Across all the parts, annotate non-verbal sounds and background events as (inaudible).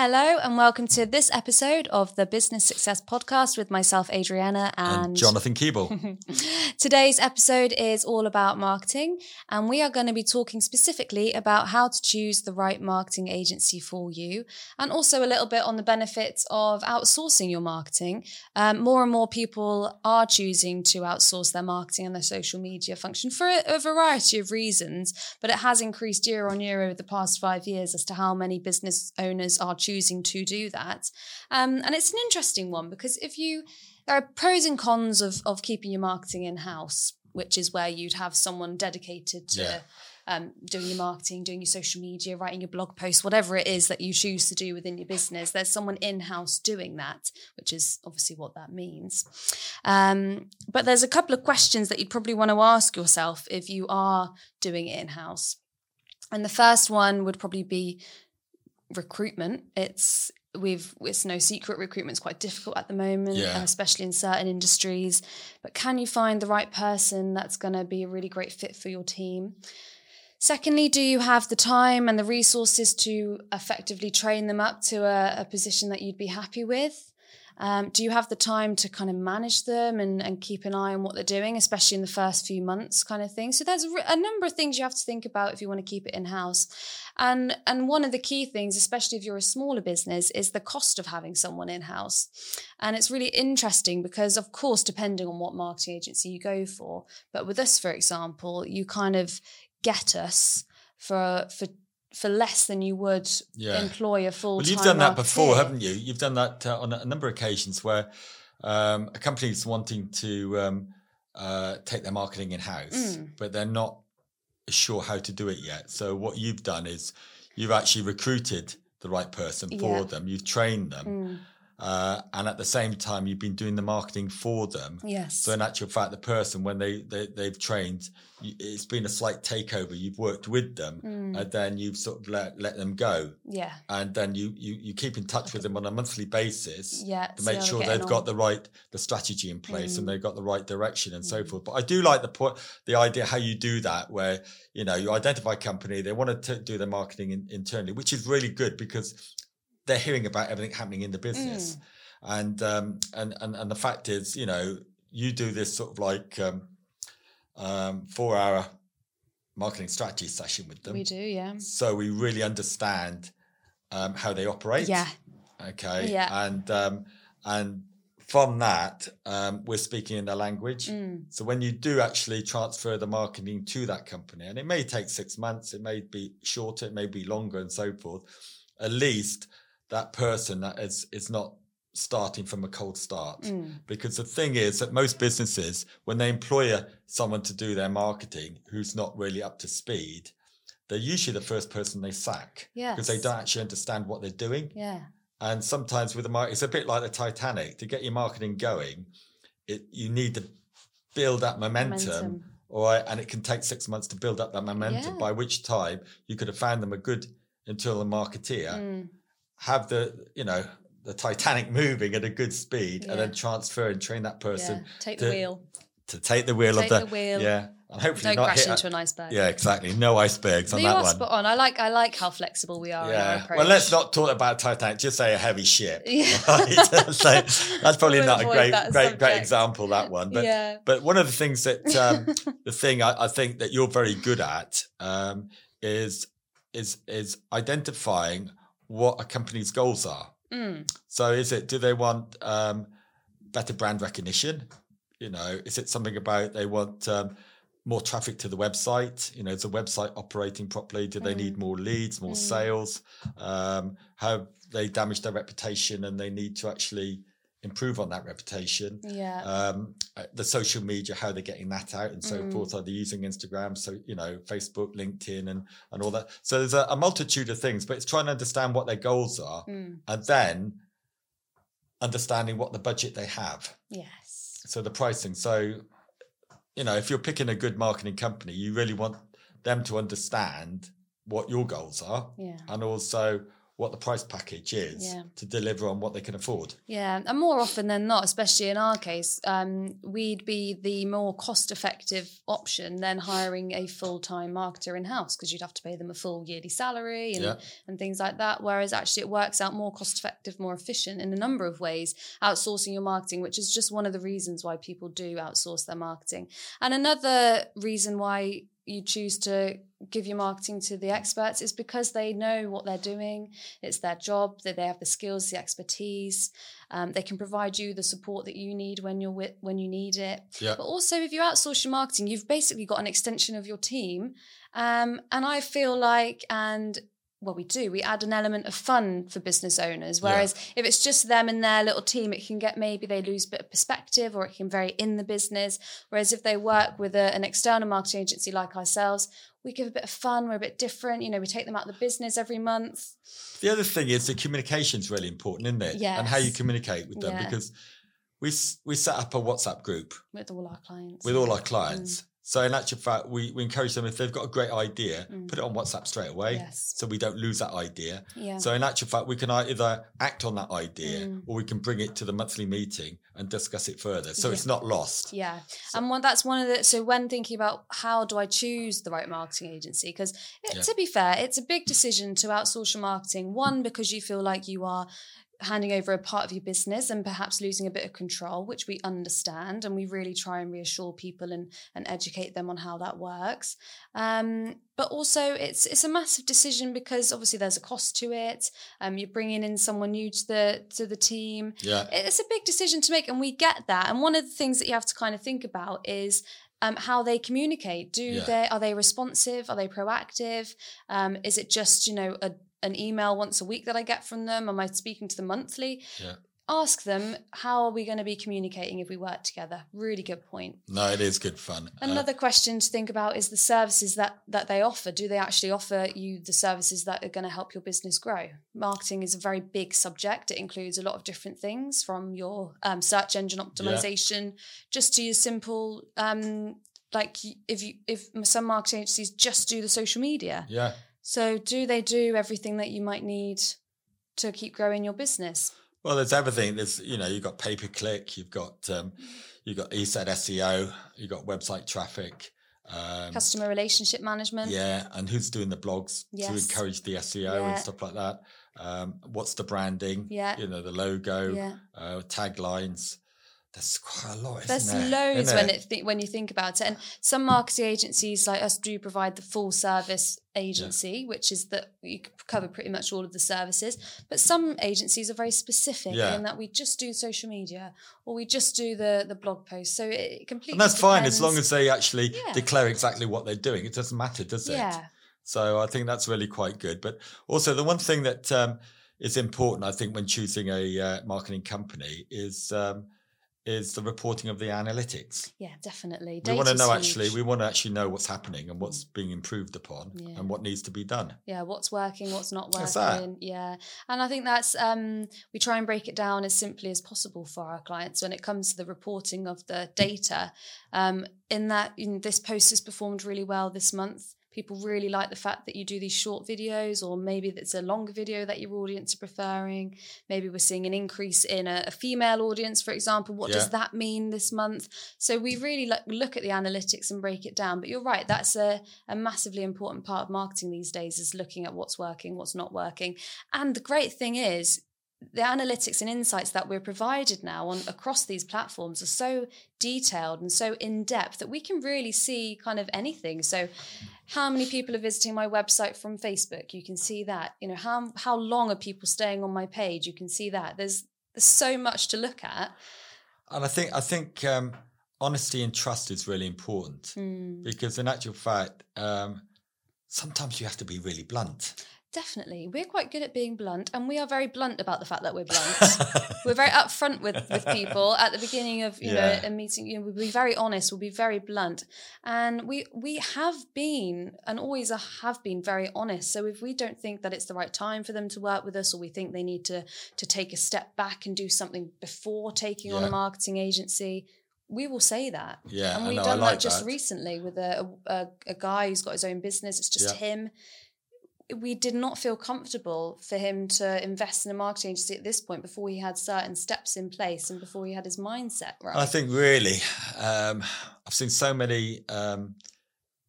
Hello, and welcome to this episode of the Business Success Podcast with myself, Adriana, and, and Jonathan Keeble. (laughs) (laughs) Today's episode is all about marketing, and we are going to be talking specifically about how to choose the right marketing agency for you, and also a little bit on the benefits of outsourcing your marketing. Um, more and more people are choosing to outsource their marketing and their social media function for a, a variety of reasons, but it has increased year on year over the past five years as to how many business owners are choosing to do that. Um, and it's an interesting one because if you, there are pros and cons of, of keeping your marketing in house, which is where you'd have someone dedicated to. Yeah. Um, doing your marketing, doing your social media, writing your blog posts, whatever it is that you choose to do within your business, there's someone in house doing that, which is obviously what that means. Um, but there's a couple of questions that you'd probably want to ask yourself if you are doing it in house. And the first one would probably be recruitment. It's we've it's no secret recruitment's quite difficult at the moment yeah. especially in certain industries but can you find the right person that's going to be a really great fit for your team secondly do you have the time and the resources to effectively train them up to a, a position that you'd be happy with um, do you have the time to kind of manage them and, and keep an eye on what they're doing, especially in the first few months, kind of thing? So there's a, number of things you have to think about if you want to keep it in house. And and one of the key things, especially if you're a smaller business, is the cost of having someone in house. And it's really interesting because, of course, depending on what marketing agency you go for, but with us, for example, you kind of get us for for for less than you would yeah. employ a full. Well, you've done that before, haven't you? You've done that uh, on a number of occasions where um, a company's wanting to um, uh, take their marketing in house, mm. but they're not sure how to do it yet. So what you've done is you've actually recruited the right person for yeah. them. You've trained them. Mm. Uh, and at the same time you've been doing the marketing for them. Yes. So in actual fact, the person when they, they they've trained, it's been a slight takeover. You've worked with them, mm. and then you've sort of let let them go. Yeah. And then you you you keep in touch with them on a monthly basis. Yeah. To make sure they've on. got the right the strategy in place mm. and they've got the right direction and mm. so forth. But I do like the point, the idea how you do that, where you know you identify a company, they want to do their marketing in, internally, which is really good because they're hearing about everything happening in the business. Mm. And, um, and and and the fact is, you know, you do this sort of like um, um, four hour marketing strategy session with them. We do, yeah. So we really understand um, how they operate. Yeah. Okay. Yeah. And um, and from that, um, we're speaking in their language. Mm. So when you do actually transfer the marketing to that company, and it may take six months, it may be shorter, it may be longer, and so forth. At least that person that is is not starting from a cold start mm. because the thing is that most businesses when they employ someone to do their marketing who's not really up to speed they're usually the first person they sack because yes. they don't actually understand what they're doing yeah and sometimes with the market it's a bit like the titanic to get your marketing going it you need to build that momentum, momentum. all right and it can take six months to build up that momentum yeah. by which time you could have found them a good internal marketeer mm have the you know the Titanic moving at a good speed yeah. and then transfer and train that person yeah. take to, the wheel. to take the wheel take of the, the wheel. Yeah and hopefully don't crash into an iceberg. Yeah exactly. No icebergs on no, that one. spot on. I like I like how flexible we are yeah. Well let's not talk about Titanic. Just say a heavy ship. Yeah. (laughs) (laughs) so that's (laughs) probably not a great great subject. great example that one. But yeah. but one of the things that um, the thing I, I, think that you're very good at um, is is is identifying what a company's goals are. Mm. So is it do they want um, better brand recognition? You know, is it something about they want um, more traffic to the website? You know, is the website operating properly? Do they mm. need more leads, more mm. sales? Um, have they damaged their reputation and they need to actually improve on that reputation. Yeah. Um, uh, the social media, how they're getting that out and so mm. forth. Are they using Instagram? So, you know, Facebook, LinkedIn and, and all that. So there's a, a multitude of things, but it's trying to understand what their goals are mm. and then understanding what the budget they have. Yes. So the pricing. So, you know, if you're picking a good marketing company, you really want them to understand what your goals are yeah. and also what the price package is Yeah. to deliver on what they can afford. Yeah, and more often than not, especially in our case, um, we'd be the more cost-effective option than hiring a full-time marketer in-house because you'd have to pay them a full yearly salary and, Yeah. and things like that. Whereas actually, it works out more cost-effective, more efficient in a number of ways. Outsourcing your marketing, which is just one of the reasons why people do outsource their marketing, and another reason why you choose to give your marketing to the experts is because they know what they're doing. It's their job. That they have the skills, the expertise. Um, they can provide you the support that you need when you're with, when you need it. Yeah. But also, if you outsource your marketing, you've basically got an extension of your team. Um, and I feel like, and well, we do. We add an element of fun for business owners. Whereas if it's just them and their little team, it can get maybe they lose a bit of perspective or it can very in the business. Whereas if they work with a, an external marketing agency like ourselves, we give a bit of fun. We're a bit different. You know, we take them out of the business every month. The other thing is the communication is really important, isn't it? Yeah. And how you communicate with them Yeah. because we we set up a WhatsApp group with all our clients. with all our clients. Mm. So in actual fact, we, we encourage them if they've got a great idea, Mm. put it on WhatsApp straight away, Yes. so we don't lose that idea. Yeah. So in actual fact, we can either act on that idea Mm. or we can bring it to the monthly meeting and discuss it further. So Yeah. it's not lost. Yeah. And one, that's one of the, so when thinking about how do I choose the right marketing agency, because Yeah. to be fair, it's a big decision to outsource your marketing. One, because you feel like you are handing over a part of your business and perhaps losing a bit of control, which we understand. And we really try and reassure people and, and educate them on how that works. Um, but also it's it's a massive decision because obviously there's a cost to it. Um, you're bringing in someone new to the to the team Yeah. it's a big decision to make and we get that and one of the things that you have to kind of think about is um, how they communicate do Yeah. they are they responsive are they proactive um, is it just you know a, an email once a week that i get from them am i speaking to them monthly Yeah. ask them how are we going to be communicating if we work together really good point No, it is good fun. Uh, Another question to think about is the services that that they offer. Do they actually offer you the services that are going to help your business grow? Marketing is a very big subject. It includes a lot of different things, from your um, search engine optimization, just to your simple, um, like if you if some marketing agencies just do the social media. yeah. So do they do everything that you might need to keep growing your business? Well, there's everything. There's you know you've got pay per click, you've got um, you've got ESET SEO, you've got website traffic. Um, Customer relationship management. yeah, and who's doing the blogs to encourage the SEO Yeah. and stuff like that? Um, what's the branding? Yeah. you know the logo, Yeah. uh, taglines. There's (laughs) quite a lot. Isn't There's there? loads Isn't when it th- when you think about it, and some marketing agencies like us do provide the full service agency, which is that you cover pretty much all of the services. But some agencies are very specific Yeah. in that we just do social media or we just do the the blog post. So it completely and that's fine as long as they actually Yeah. declare exactly what they're doing. It doesn't matter, does it? yeah So I think that's really quite good. But also the one thing that um, is important, I think, when choosing a uh, marketing company is um, is the reporting of the analytics. yeah definitely. we want to know huge. actually, we want to actually know what's happening and what's being improved upon Yeah. and what needs to be done. yeah what's working what's not working yeah and i think that's um we try and break it down as simply as possible for our clients when it comes to the reporting of the data um in that in this post has performed really well this month people really like the fact that you do these short videos or maybe it's a longer video that your audience are preferring. Maybe we're seeing an increase in a, a female audience for example. What does that mean this month? So we really like, look at the analytics and break it down. But you're right that's a, a massively important part of marketing these days is looking at what's working what's not working. And the great thing is the analytics and insights that we're provided now on across these platforms are so detailed and so in depth that we can really see kind of anything. So how many people are visiting my website from facebook? You can see that. You know how how long are people staying on my page? You can see that. There's there's so much to look at. And I think I think um, honesty and trust is really important Hmm, because in actual fact, um, sometimes you have to be really blunt. Definitely. We're quite good at being blunt and we are very blunt about the fact that we're (laughs) blunt. We're very upfront with with people. At the beginning of you Yeah. know a meeting you know we'll be very honest we'll be very blunt. And we we have been and always have been very honest. So if we don't think that it's the right time for them to work with us or we think they need to to take a step back and do something before taking on a marketing agency we will say that. Yeah, and we've done like that just that. recently with a, a a guy who's got his own business. It's just Yeah. him we did not feel comfortable for him to invest in a marketing agency at this point before he had certain steps in place and before he had his mindset right. I think really, um, I've seen so many um,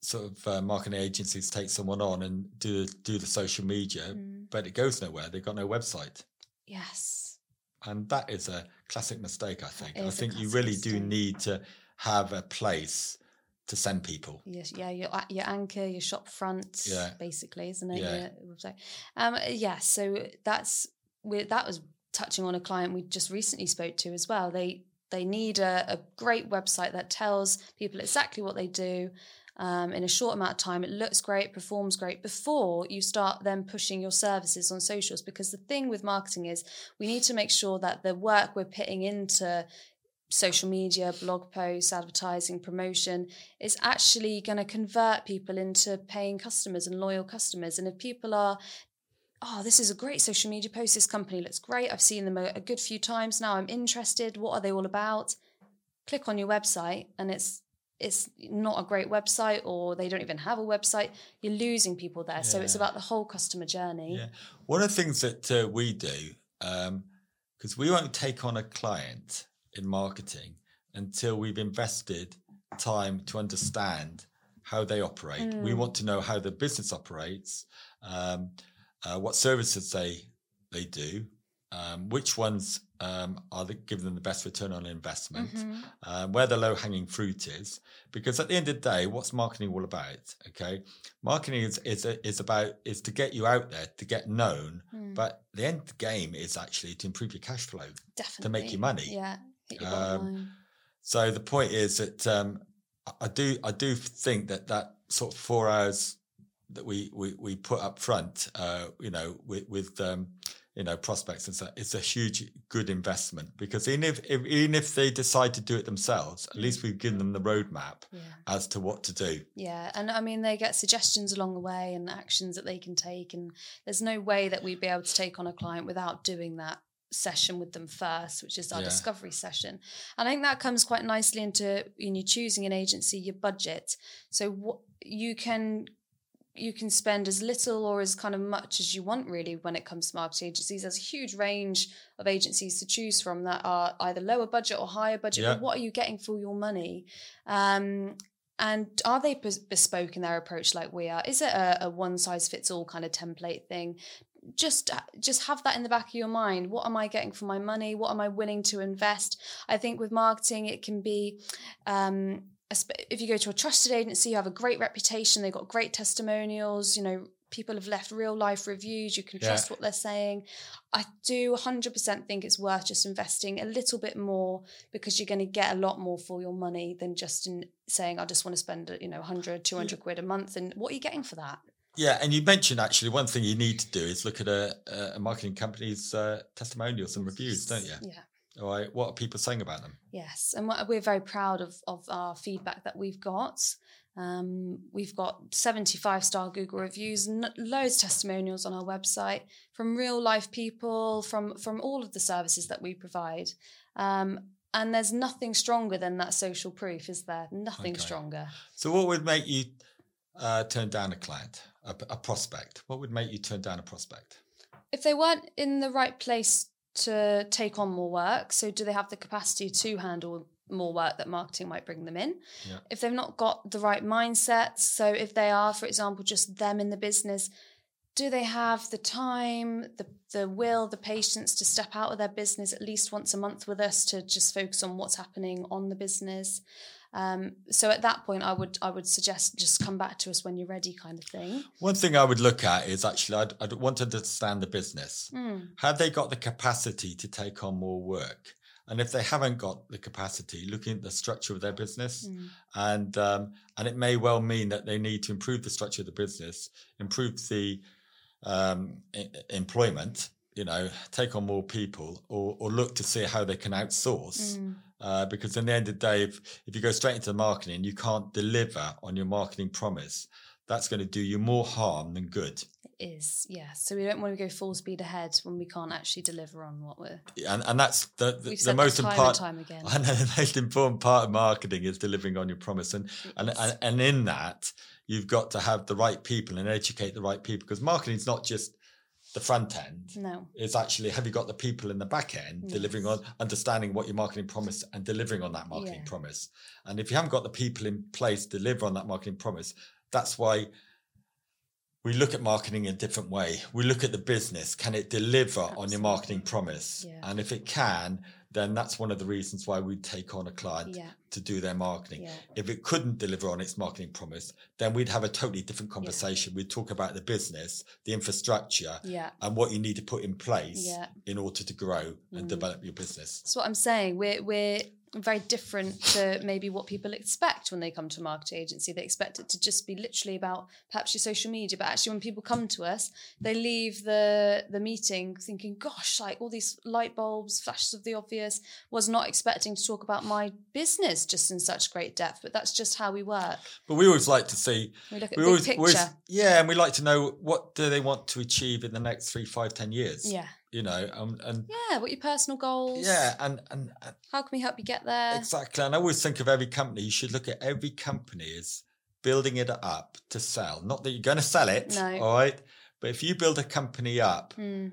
sort of uh, marketing agencies take someone on and do do the social media, mm. but it goes nowhere. They've got no website. Yes, and that is a classic mistake. I think. I think you really mistake. do need to have a place to send people. Yes, yeah, your your anchor, your shop front, yeah. basically, isn't it? Yeah. Um, yeah. So that's we that was touching on a client we just recently spoke to as well. They they need a, a great website that tells people exactly what they do. Um, in a short amount of time, it looks great, performs great before you start then pushing your services on socials. Because the thing with marketing is we need to make sure that the work we're putting into social media, blog posts, advertising, promotion is actually going to convert people into paying customers and loyal customers. And if people are, oh, this is a great social media post, this company looks great, I've seen them a, a good few times now, I'm interested, what are they all about? Click on your website and it's it's not a great website or they don't even have a website you're losing people there yeah. so it's about the whole customer journey yeah one of the things that uh, we do because um, we won't take on a client in marketing until we've invested time to understand how they operate. Mm. We want to know how the business operates, um, uh, what services they they do, um, which ones um, are the, giving them the best return on investment, mm-hmm. uh, where the low hanging fruit is. Because at the end of the day, what's marketing all about? Okay, marketing is is is about is to get you out there to get known, mm. but the end game is actually to improve your cash flow, Definitely. to make you money. Yeah. Um, so the point is that um, I do I do think that that sort of four hours that we we, we put up front, uh, you know, with, with um, you know prospects and so it's a huge good investment because even if, if, even if they decide to do it themselves at least we've given them the roadmap yeah. as to what to do. Yeah and i mean they get suggestions along the way and actions that they can take and there's no way that we'd be able to take on a client without doing that session with them first, which is our yeah. discovery session. And I think that comes quite nicely into when you're choosing an agency, your budget. So what you can you can spend as little or as kind of much as you want really when it comes to marketing agencies. There's a huge range of agencies to choose from that are either lower budget or higher budget. Yeah. But what are you getting for your money? Um, and are they bespoke in their approach like we are? Is it a, a one size fits all kind of template thing? Just just have that in the back of your mind. What am i getting for my money? What am i willing to invest? I think with marketing it can be um, if you go to a trusted agency you have a great reputation they've got great testimonials you know people have left real life reviews you can trust yeah. what they're saying. I do 100% think it's worth just investing a little bit more because you're going to get a lot more for your money than just in saying i just want to spend you know 100 200 quid a month and what are you getting for that yeah, and you mentioned actually one thing you need to do is look at a, a marketing company's uh, testimonials and reviews, don't you? Yeah. All right. What are people saying about them? Yes, and we're very proud of of our feedback that we've got. Um, we've got 75 star Google reviews, and loads of testimonials on our website from real life people, from from all of the services that we provide. Um, and there's nothing stronger than that social proof, is there? Nothing okay. stronger. So, what would make you uh, turn down a client? a, a prospect? What would make you turn down a prospect? If they weren't in the right place to take on more work, so do they have the capacity to handle more work that marketing might bring them in. Yeah. If they've not got the right mindset, so if they are, for example, just them in the business, do they have the time, the the will, the patience to step out of their business at least once a month with us to just focus on what's happening on the business? Um, so at that point, I would I would suggest just come back to us when you're ready, kind of thing. One thing I would look at is actually I'd, I'd want to understand the business. Mm. Have they got the capacity to take on more work? And if they haven't got the capacity, looking at the structure of their business, mm. and um, and it may well mean that they need to improve the structure of the business, improve the um, I- employment, you know, take on more people, or or look to see how they can outsource. Mm uh, because in the end of the day, if, if you go straight into marketing, you can't deliver on your marketing promise, that's going to do you more harm than good. is yeah so we don't want to go full speed ahead when we can't actually deliver on what we're And and that's the the, we've the most important. and time again (laughs) I know the most important part of marketing is delivering on your promise, and and, and and in that you've got to have the right people and educate the right people because marketing is not just the front end. no It's actually have you got the people in the back end delivering on understanding what your marketing promise and delivering on that marketing Yeah. promise. And if you haven't got the people in place to deliver on that marketing promise, that's why we look at marketing in a different way. We look at the business. Can it deliver on your marketing promise? Yeah. And if it can, then that's one of the reasons why we'd take on a client yeah to do their marketing. yeah If it couldn't deliver on its marketing promise, then we'd have a totally different conversation. We'd talk about the business, the infrastructure, yeah and what you need to put in place yeah in order to grow and Mm. develop your business. that's what i'm saying we're we're very different to maybe what people expect when they come to a marketing agency. They expect it to just be literally about perhaps your social media but actually when people come to us they leave the the meeting thinking gosh like all these light bulbs flashes of the obvious. Was not expecting to talk about my business just in such great depth but that's just how we work. But we always like to see, we look at we the big always, picture always- yeah, and we like to know what do they want to achieve in the next three, five, ten years. yeah You know, um, and yeah what your personal goals yeah, and, and and how can we help you get there exactly. And I always think of every company. You should look at every company as building it up to sell. Not that you're going to sell it, No. all right. But if you build a company up Hmm,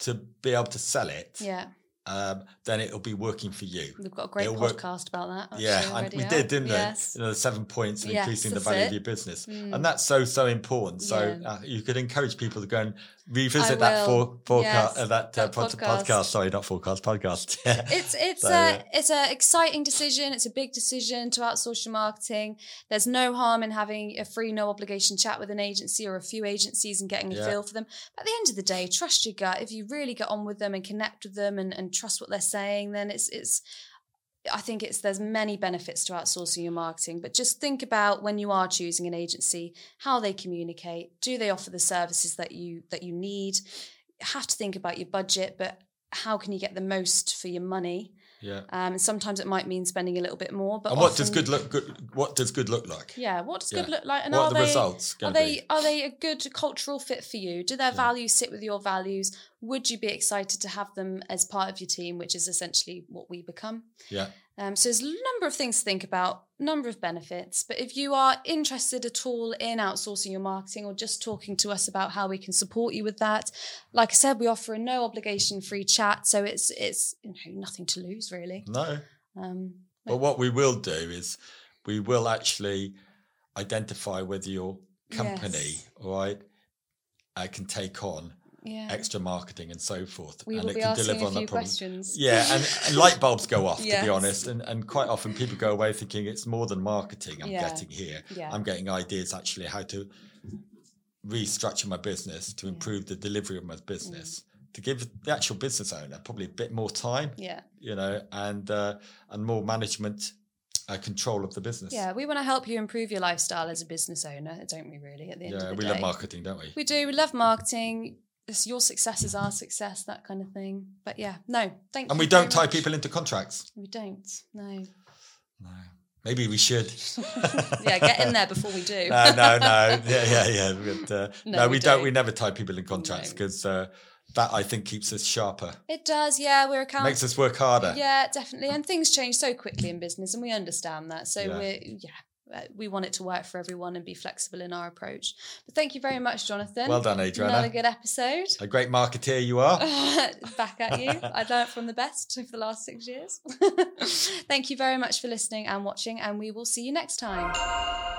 to be able to sell it, yeah um, then it'll be working for you. We've got a great It'll work- podcast about that. Yeah, actually, and we out. did, didn't yes. they? You know, the seven points of Yes, increasing the value it. of your business, Mm. and that's so so important. So Yeah. uh, you could encourage people to go and revisit that for, forecast, Yes, uh, that, uh, that pod- podcast. podcast. Sorry, not forecast, podcast. (laughs) It's it's So, a yeah. it's a exciting decision. It's a big decision to outsource your marketing. There's no harm in having a free, no obligation chat with an agency or a few agencies and getting a Yeah. feel for them. But at the end of the day, trust your gut. If you really get on with them and connect with them and, and trust what they're saying, then it's it's. I think it's there's many benefits to outsourcing your marketing, but just think about when you are choosing an agency, how they communicate. Do they offer the services that you that you need? Have to think about your budget, but how can you get the most for your money? yeah. Um, and sometimes it might mean spending a little bit more. But And what does good look? Good. What does good look like? Yeah, what does good Yeah. look like? And what are are the they results are they be? are they a good cultural fit for you? Do their Yeah. values sit with your values? Would you be excited to have them as part of your team, which is essentially what we become? Yeah. Um, so there's a number of things to think about, number of benefits. But if you are interested at all in outsourcing your marketing or just talking to us about how we can support you with that, like I said, we offer a no obligation free chat. So it's it's you know nothing to lose really. No. Um, But what we will do is we will actually identify whether your company, Yes. all right, uh, can take on yeah. extra marketing and so forth, we and it can deliver on that problem. questions. Yeah, and, and (laughs) light bulbs go off, to be honest. And, and quite often people go away thinking it's more than marketing I'm Yeah. getting here. yeah. I'm getting ideas actually how to restructure my business to. Mm. improve the delivery of my business, to give the actual business owner probably a bit more time, yeah. you know, and uh, and more management uh, control of the business. Yeah, we want to help you improve your lifestyle as a business owner, don't we? Really, at the end Yeah, of the we day, love marketing, don't we? We do. We love marketing. It's your success is our success, that kind of thing. But yeah, no, thank you. And we don't tie much. people into contracts. We don't. No. No. Maybe we should. (laughs) yeah, get in there before we do. no, no, no. Yeah, yeah, yeah. (laughs) But, uh, No, no, we we, don't. don't. We never tie people in contracts No. because uh, that I think keeps us sharper, It does. Yeah, we're account. makes us work harder. Yeah, definitely. And things change so quickly in business, and we understand that. So Yeah. we're yeah. Uh, We want it to work for everyone and be flexible in our approach. But thank you very much, Jonathan. Well done, Adriana. Another good episode. A great marketeer you are. (laughs) Back at you. I learned from the best (laughs) for the last six years. (laughs) Thank you very much for listening and watching, and we will see you next time.